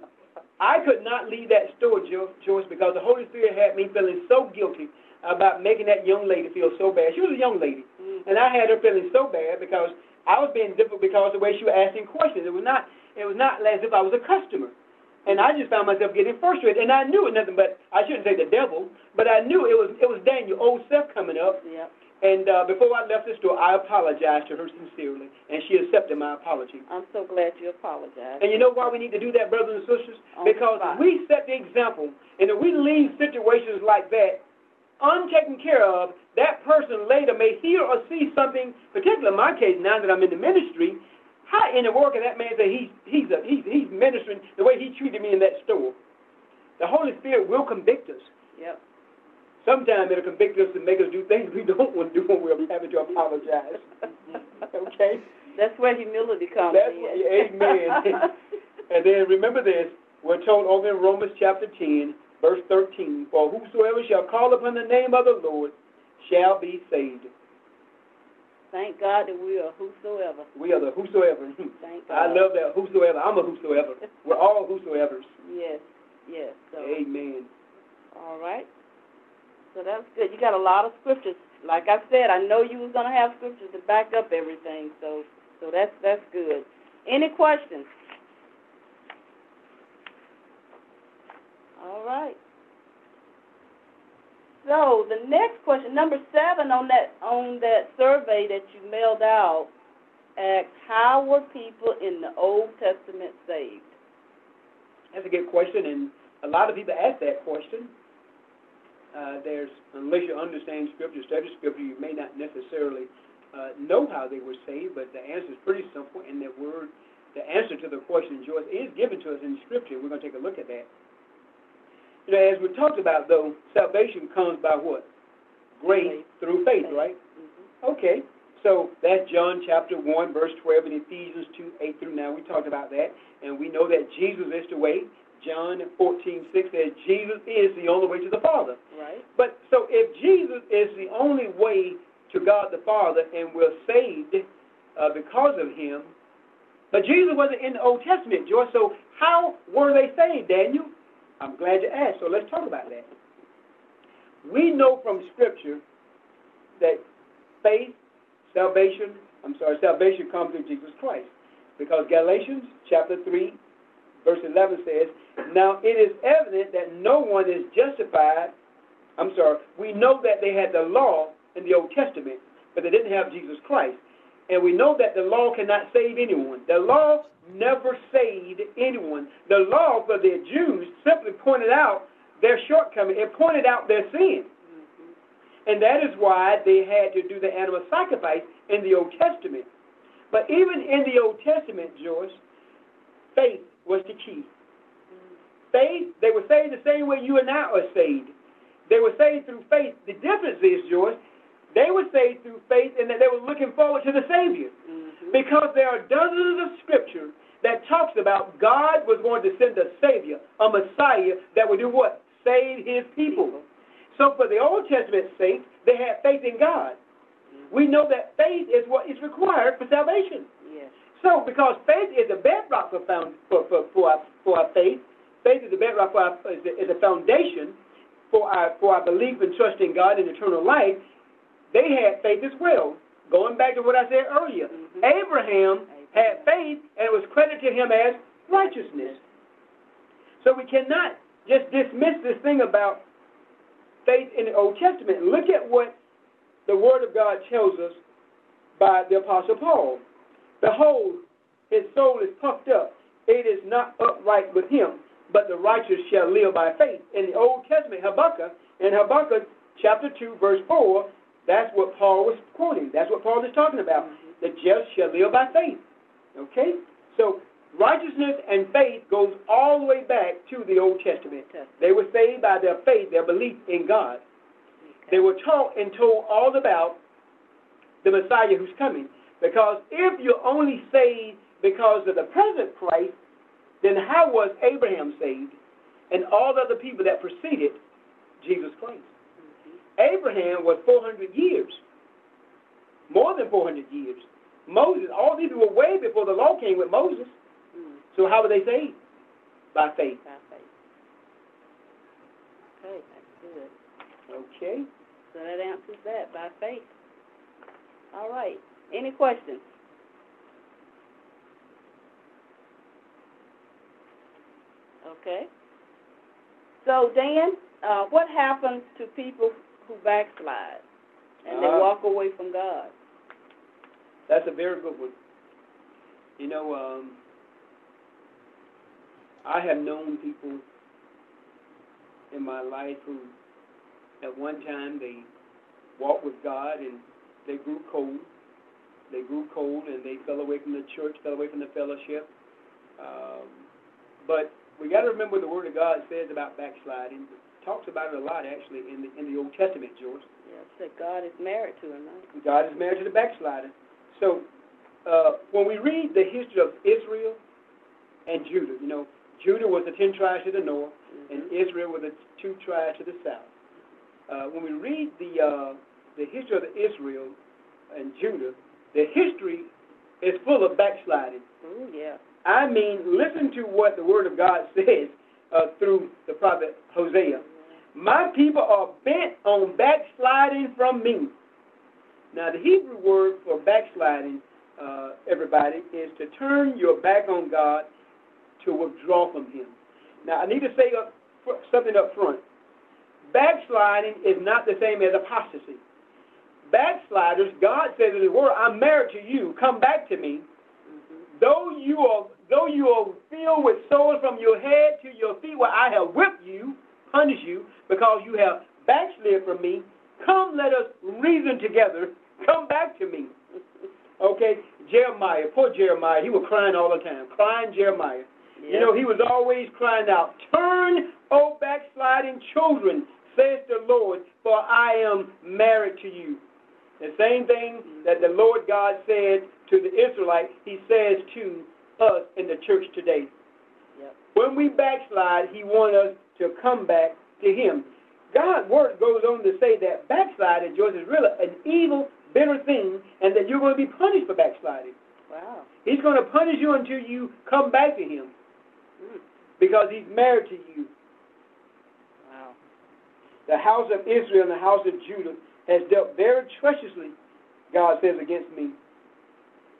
I could not leave that store, Joyce, because the Holy Spirit had me feeling so guilty about making that young lady feel so bad. She was a young lady. Mhm. And I had her feeling so bad because I was being difficult because of the way she was asking questions. It was not it was not as if I was a customer. And I just found myself getting frustrated. And I knew it nothing but I shouldn't say the devil, but I knew it was it was Daniel, old Seth coming up. Yep. And uh, before I left the store, I apologized to her sincerely, and she accepted my apology. I'm so glad you apologized. And you know why we need to do that, brothers and sisters? On Because we set the example, and if we leave situations like that untaken care of, that person later may hear or see something, particularly in my case, now that I'm in the ministry, how in the world can that man say he's he's a, he's he's ministering the way he treated me in that store? The Holy Spirit will convict us. Yep. Sometimes it'll convict us and make us do things we don't want to do when we're having to apologize. okay? That's where humility comes That's in. amen. and then remember this, we're told over in Romans chapter 10, verse 13, For whosoever shall call upon the name of the Lord shall be saved. Thank God that we are whosoever. We are the whosoever. Thank God. I love that whosoever. I'm a whosoever. We're all whosoevers. Yes, yes. So, Amen. all right. So that's good. You got a lot of scriptures. Like I said, I know you was gonna have scriptures to back up everything. So, so that's that's good. Any questions? All right. So the next question, number seven on that on that survey that you mailed out, asked how were people in the Old Testament saved? That's a good question, and a lot of people ask that question. Uh, there's, unless you understand Scripture, study Scripture, you may not necessarily uh, know how they were saved, but the answer is pretty simple, and the word, the answer to the question, Joyce, is given to us in Scripture. We're going to take a look at that. As we talked about, though, salvation comes by what? Grace Faith. through faith, Faith. right? hmm Okay, so that's John chapter 1, verse 12, and Ephesians 2, 8 through 9. We talked about that, and we know that Jesus is the way. John 14, 6 says Jesus is the only way to the Father. Right. But so if Jesus is the only way to God the Father and we're saved uh, because of him, but Jesus wasn't in the Old Testament, Joyce, so how were they saved, Daniel? I'm glad you asked, so let's talk about that. We know from Scripture that faith, salvation, I'm sorry, salvation comes through Jesus Christ. Because Galatians chapter 3, verse 11 says, Now it is evident that no one is justified. I'm sorry, we know that they had the law in the Old Testament, but they didn't have Jesus Christ. And we know that the law cannot save anyone. The law never saved anyone. The law for the Jews pointed out their shortcoming, it pointed out their sin. And that is why they had to do the animal sacrifice in the Old Testament. But even in the Old Testament, Joyce, faith was the key. Faith, they were saved the same way you and I are saved. They were saved through faith. The difference is, Joyce, they were saved through faith and that they were looking forward to the Savior. hmm Because there are dozens of scripture that talks about God was going to send a Savior, a Messiah that would do what? Save His people. So for the Old Testament saints, they had faith in God. We know that faith is what is required for salvation. Yes. So because faith is the bedrock for, found, for, for, for, our, for our faith, faith is the bedrock for our, is, a, is a foundation for our, for our belief and trust in God and eternal life, they had faith as well. Going back to what I said earlier, Mhm. Abraham had faith and it was credited to him as righteousness. So we cannot just dismiss this thing about faith in the Old Testament. Look at what the Word of God tells us by the Apostle Paul. Behold, his soul is puffed up. It is not upright with him, but the righteous shall live by faith. In the Old Testament, Habakkuk, in Habakkuk chapter 2, verse 4, that's what Paul was quoting. That's what Paul is talking about. The just shall live by faith. Okay? So righteousness and faith goes all the way back to the Old Testament. They were saved by their faith, their belief in God. They were taught and told all about the Messiah who's coming. Because if you're only saved because of the present Christ, then how was Abraham saved and all the other people that preceded Jesus Christ? Mm-hmm. Abraham was 400 years, more than 400 years. Moses, all these were way before the law came with Moses. Mm. So how were they saved? By faith. By faith. Okay, that's good. Okay. So that answers that by faith. All right. Any questions? Okay. So Dan, uh, what happens to people who backslide and they Uh, walk away from God? That's a very good one. You know, um, I have known people in my life who, at one time, they walked with God and they grew cold. they grew cold and they fell away from the church, fell away from the fellowship. Um, but we got to remember what the Word of God says about backsliding. It talks about it a lot, actually, in the in the Old Testament, George. Yeah, said God is married to him, right? God is married to the backslider. So uh, when we read the history of Israel and Judah, you know, Judah was the ten tribes to the north, Mm-hmm. and Israel was the two tribes to the south. Uh, when we read the uh, the history of Israel and Judah, the history is full of backsliding. Ooh, yeah. I mean, listen to what the Word of God says uh, through the prophet Hosea. My people are bent on backsliding from me. Now, the Hebrew word for backsliding, uh, everybody, is to turn your back on God to withdraw from Him. Now, I need to say up, something up front. Backsliding is not the same as apostasy. Backsliders, God says in His Word, I'm married to you. Come back to me. Though you are though you are filled with sores from your head to your feet, where I have whipped you, punished you, because you have backslid from me, come let us reason together. Come back to me. Okay, Jeremiah, poor Jeremiah, he was crying all the time, crying Jeremiah. You know, he was always crying out, Turn, O backsliding children, says the Lord, for I am married to you. The same thing that the Lord God said to the Israelites, he says to us in the church today. Yep. When we backslide, he wants us to come back to him. God's word goes on to say that backsliding, George, is really an evil, bitter thing, and that you're going to be punished for backsliding. Wow. He's going to punish you until you come back to him Mm. because he's married to you. Wow. The house of Israel and the house of Judah has dealt very treacherously, God says, against me.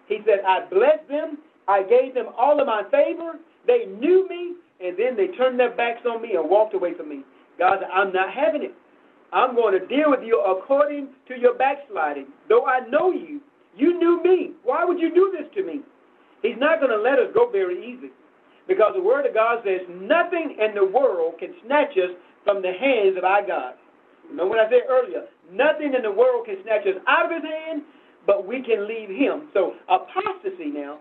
He said, I blessed them, I gave them all of my favor, they knew me, and then they turned their backs on me and walked away from me. God said, I'm not having it. I'm going to deal with you according to your backsliding. Though I know you, you knew me. Why would you do this to me? He's not going to let us go very easy. Because the Word of God says, nothing in the world can snatch us from the hands of our God. Remember what I said earlier? Nothing in the world can snatch us out of His hand, but we can leave Him. So apostasy now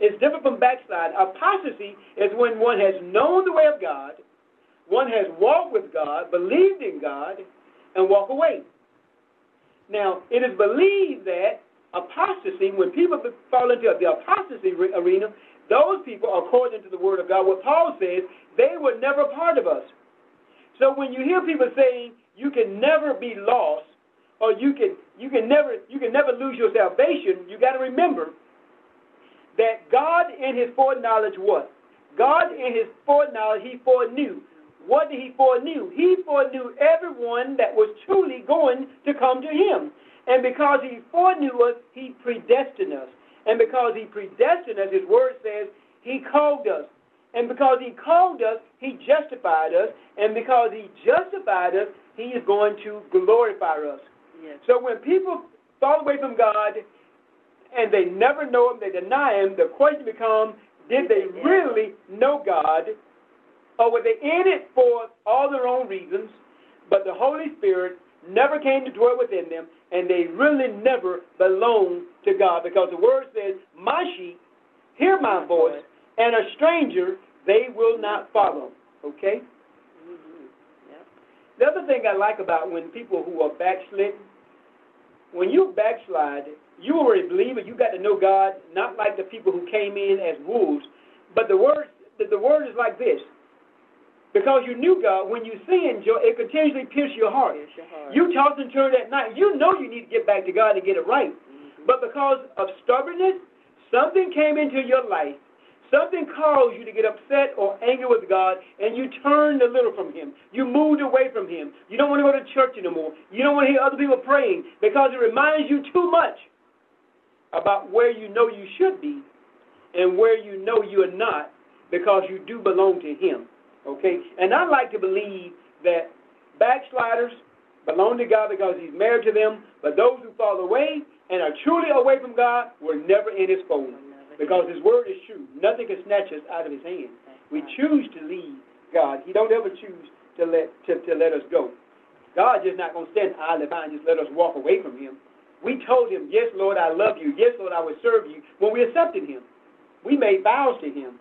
is different from backslide. Apostasy is when one has known the way of God, one has walked with God, believed in God, and walk away. Now, it is believed that apostasy, when people fall into the apostasy arena, those people, according to the Word of God, what Paul says, they were never part of us. So when you hear people saying you can never be lost, or you can you can never you can never lose your salvation, you got to remember that God in His foreknowledge what? God in His foreknowledge He foreknew. What did He foreknew? He foreknew everyone that was truly going to come to Him, and because He foreknew us, He predestined us. And because he predestined us, his word says he called us. And because he called us, he justified us. And because he justified us, he is going to glorify us. Yes. So when people fall away from God and they never know him, they deny him, the question becomes, did they really know God? Or were they in it for all their own reasons, but the Holy Spirit never came to dwell within them, and they really never belonged to God because the word says, My sheep hear my voice, and a stranger they will not follow. Okay? Mm-hmm. Yep. The other thing I like about when people who are backslidden, when you backslide, you were a believer, you got to know God, not like the people who came in as wolves, but the word the, the word is like this. Because you knew God, when you sin, it continuously pierces your heart. Pierce your heart. You toss and turn at night. You know you need to get back to God to get it right. Mhm. But because of stubbornness, something came into your life. Something caused you to get upset or angry with God, and you turned a little from Him. You moved away from Him. You don't want to go to church anymore. You don't want to hear other people praying because it reminds you too much about where you know you should be and where you know you are not because you do belong to Him. Okay? And I like to believe that backsliders belong to God because He's married to them, but those who fall away and are truly away from God were never in His fold because His word is true. Nothing can snatch us out of His hand. We choose to leave God. He don't ever choose to let to, to let us go. God just not going to stand idly by and just let us walk away from Him. We told him, Yes, Lord, I love you. Yes, Lord, I will serve you. When we accepted him, we made vows to him.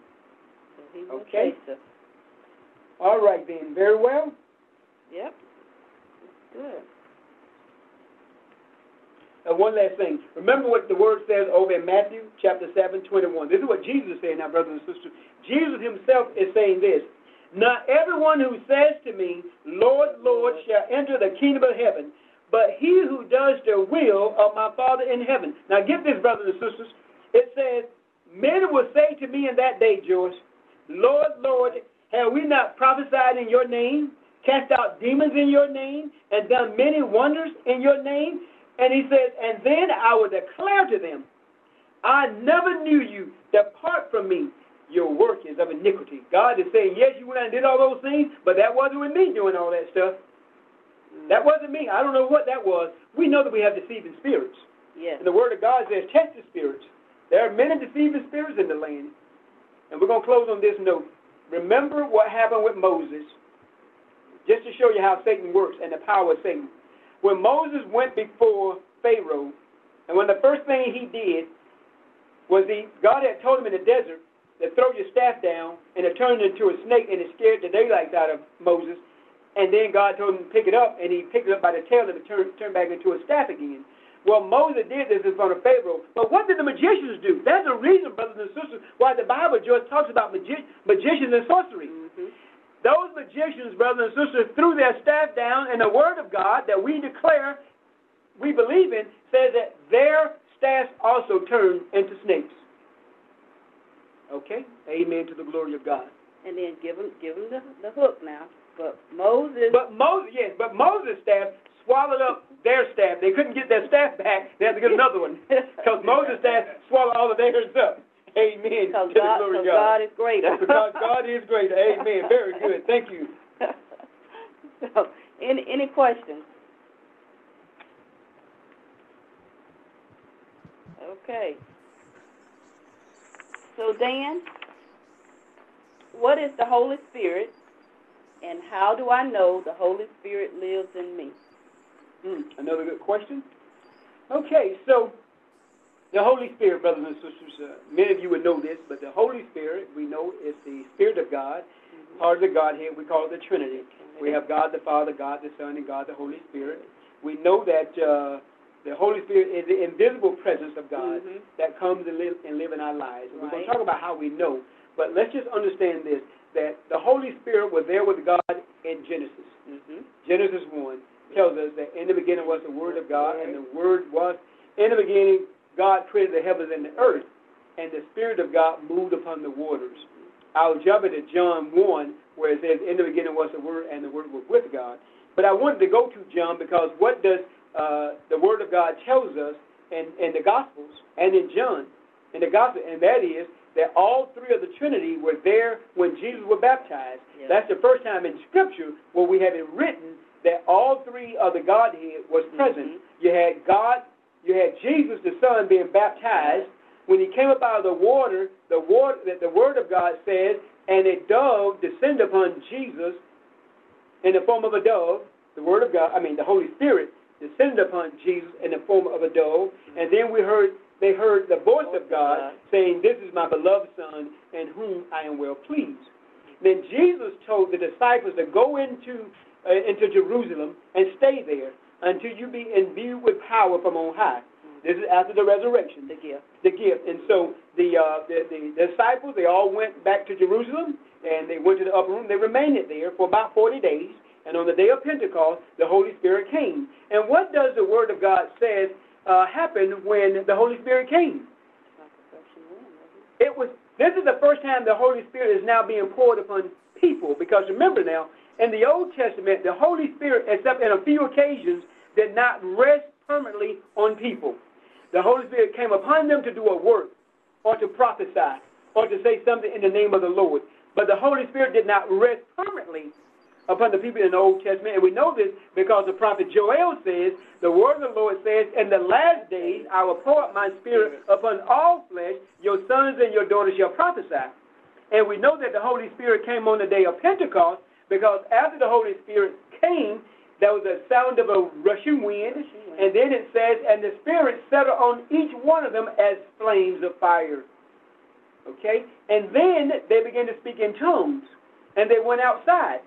Okay. All right, then. Very well. Yep. Good. And one last thing. Remember what the word says over in Matthew chapter 7, 21. This is what Jesus is saying now, brothers and sisters. Jesus himself is saying this. Not everyone who says to me, Lord, Lord, shall enter the kingdom of heaven, but he who does the will of my Father in heaven. Now get this, brothers and sisters. It says, Many will say to me in that day, Joyce, Lord, Lord, have we not prophesied in your name, cast out demons in your name, and done many wonders in your name? And he says, And then I will declare to them, I never knew you. Depart from me, your work is of iniquity. God is saying, Yes, you went out and did all those things, but that wasn't with me doing all that stuff. That wasn't me. I don't know what that was. We know that we have deceiving spirits. Yes. And the Word of God says, Test the spirits. There are many deceiving spirits in the land. And we're going to close on this note. Remember what happened with Moses, just to show you how Satan works and the power of Satan. When Moses went before Pharaoh, and when the first thing he did was he, God had told him in the desert to throw your staff down, and it turned into a snake, and it scared the daylights out of Moses. And then God told him to pick it up, and he picked it up by the tail, and it turned, turned back into a staff again. Well, Moses did this in front of Pharaoh. But what did the magicians do? That's the reason, brothers and sisters, why the Bible just talks about magi- magicians and sorcery. Mm-hmm. Those magicians, brothers and sisters, threw their staff down, and the word of God that we declare, we believe in, says that their staffs also turned into snakes. Okay? Amen to the glory of God. And then give him, give him the, the hook now. But Moses. But Moses, yes, but Moses' staff swallowed up their staff. They couldn't get their staff back. They had to get another one because Moses' staff swallowed all of theirs up. Amen. Because God, glory God. God. is greater. because God is greater. Amen. Very good. Thank you. so, any any questions? Okay. So Dan, what is the Holy Spirit, and how do I know the Holy Spirit lives in me? Hmm, another good question. Okay, so the Holy Spirit, brothers and sisters, uh, many of you would know this, but the Holy Spirit, we know, is the Spirit of God, part of the Godhead. We call it the Trinity. We have God the Father, God the Son, and God the Holy Spirit. We know that uh, the Holy Spirit is the invisible presence of God Mhm. that comes and live, and live in our lives. And We're going to talk about how we know, but let's just understand this, that the Holy Spirit was there with God in Genesis. Mm-hmm. Genesis 1 tells us that in the beginning was the Word of God, and the Word was, in the beginning, God created the heavens and the earth, and the Spirit of God moved upon the waters. I'll jump into John 1, where it says, In the beginning was the Word, and the Word was with God. But I wanted to go to John because what does uh, the Word of God tells us in, in the Gospels and in John, in the Gospel, and that is that all three of the Trinity were there when Jesus was baptized. Yes. That's the first time in Scripture where we have it written that all three of the Godhead was present. Mhm. You had God, you had Jesus the Son being baptized. When he came up out of the water, the water that the Word of God says, and a dove descended upon Jesus in the form of a dove. The Word of God, I mean the Holy Spirit descended upon Jesus in the form of a dove, and then we heard they heard the voice of God saying, "This is my beloved Son, in whom I am well pleased." Then Jesus told the disciples to go into uh, into Jerusalem and stay there until you be imbued with power from on high. This is after the resurrection The gift. the gift. And so the, uh, the the disciples they all went back to Jerusalem and they went to the upper room. They remained there for about forty days. And on the day of Pentecost, the Holy Spirit came. And what does the Word of God says uh, happened when the Holy Spirit came? It was. This is the first time the Holy Spirit is now being poured upon people. Because remember now, in the Old Testament, the Holy Spirit, except in a few occasions, did not rest permanently on people. The Holy Spirit came upon them to do a work, or to prophesy, or to say something in the name of the Lord. But the Holy Spirit did not rest permanently upon the people in the Old Testament. And we know this because the prophet Joel says, the word of the Lord says, In the last days I will pour out my spirit upon all flesh, your sons and your daughters shall prophesy. And we know that the Holy Spirit came on the day of Pentecost because after the Holy Spirit came, there was a sound of a rushing wind, and then it says, and the Spirit settled on each one of them as flames of fire. Okay? And then they began to speak in tongues, and they went outside.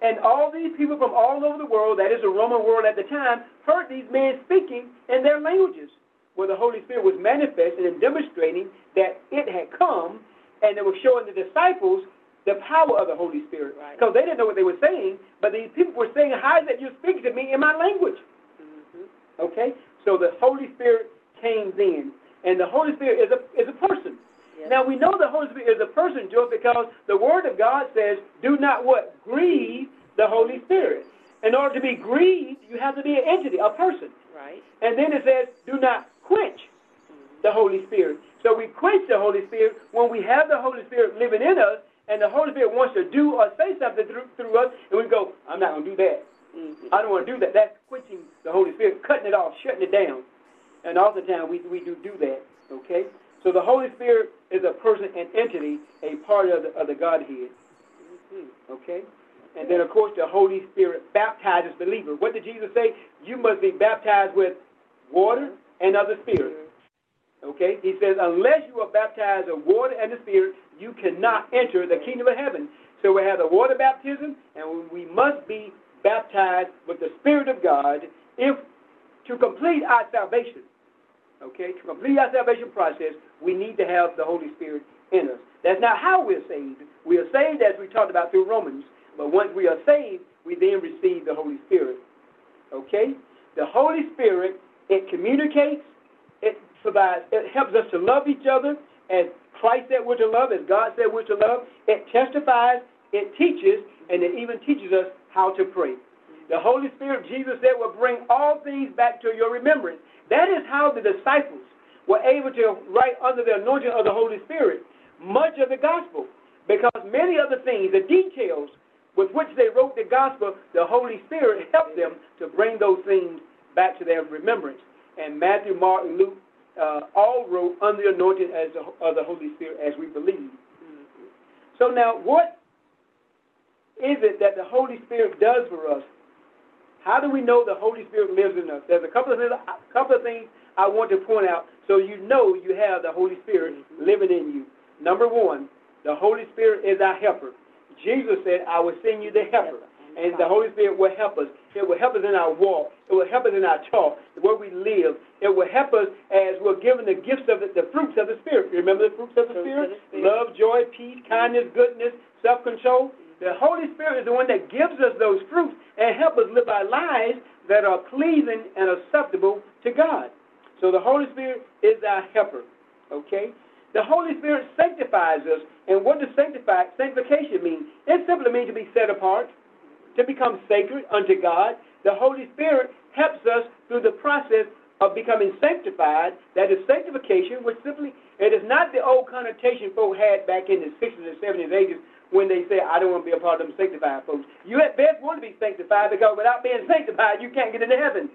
And all these people from all over the world, that is the Roman world at the time, heard these men speaking in their languages, where the Holy Spirit was manifesting and demonstrating that it had come, and it was showing the disciples the power of the Holy Spirit. Because Right. they didn't know what they were saying, but these people were saying, How is it you're speaking to me in my language? Mhm. Okay? So the Holy Spirit came then. And the Holy Spirit is a, is a person. Yes. Now we know the Holy Spirit is a person, Joe, because the Word of God says, do not what? Grieve the Holy Spirit. In order to be grieved, you have to be an entity, a person. Right. And then it says, do not quench Mhm. the Holy Spirit. So we quench the Holy Spirit when we have the Holy Spirit living in us, and the Holy Spirit wants to do or say something through, through us, and we go, I'm not going to do that. Mhm. I don't want to do that. That's quenching the Holy Spirit, cutting it off, shutting it down. And all the time we, we do do that, okay? So the Holy Spirit is a person, an entity, a part of the, of the Godhead, Mhm. okay? And then, of course, the Holy Spirit baptizes believers. What did Jesus say? You must be baptized with water and of the Spirit. Okay? He says, unless you are baptized of water and the Spirit, you cannot enter the kingdom of heaven. So we have the water baptism, and we must be baptized with the Spirit of God if to complete our salvation. Okay? To complete our salvation process, we need to have the Holy Spirit in us. That's not how we're saved. We are saved as we talked about through Romans. But once we are saved, we then receive the Holy Spirit. Okay? The Holy Spirit, it communicates, it provides, it helps us to love each other as Christ said we're to love, as God said we're to love. It testifies, it teaches, and it even teaches us how to pray. The Holy Spirit, Jesus said, will bring all things back to your remembrance. That is how the disciples were able to write under the anointing of the Holy Spirit much of the gospel. Because many of the things, the details with which they wrote the gospel, the Holy Spirit helped them to bring those things back to their remembrance. And Matthew, Mark, and Luke uh, all wrote under the anointing as the, of the Holy Spirit as we believe. Mhm. So now, what is it that the Holy Spirit does for us? How do we know the Holy Spirit lives in us? There's a couple of things, a couple of things I want to point out so you know you have the Holy Spirit Mhm. living in you. Number one, the Holy Spirit is our helper. Jesus said, "I will send you the helper." And the Holy Spirit will help us. It will help us in our walk. It will help us in our talk, where we live. It will help us as we're given the gifts of the, the fruits of the Spirit. Remember the fruits of the Fruits of Spirit? the Spirit. Love, joy, peace, kindness, goodness, self-control. The Holy Spirit is the one that gives us those fruits and help us live our lives that are pleasing and acceptable to God. So the Holy Spirit is our helper. Okay? The Holy Spirit sanctifies us. And what does sanctify, sanctification mean? It simply means to be set apart, to become sacred unto God. The Holy Spirit helps us through the process of becoming sanctified. That is sanctification, which simply, it is not the old connotation folks had back in the 60s and 70s, 80s when they say, I don't want to be a part of them sanctified folks. You at best want to be sanctified because without being sanctified, you can't get into heaven.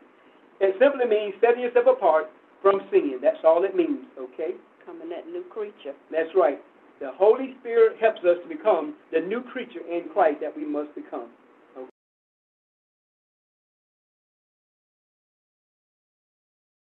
It simply means setting yourself apart from sin. That's all it means, okay? Becoming that new creature. That's right. The Holy Spirit helps us to become the new creature in Christ that we must become.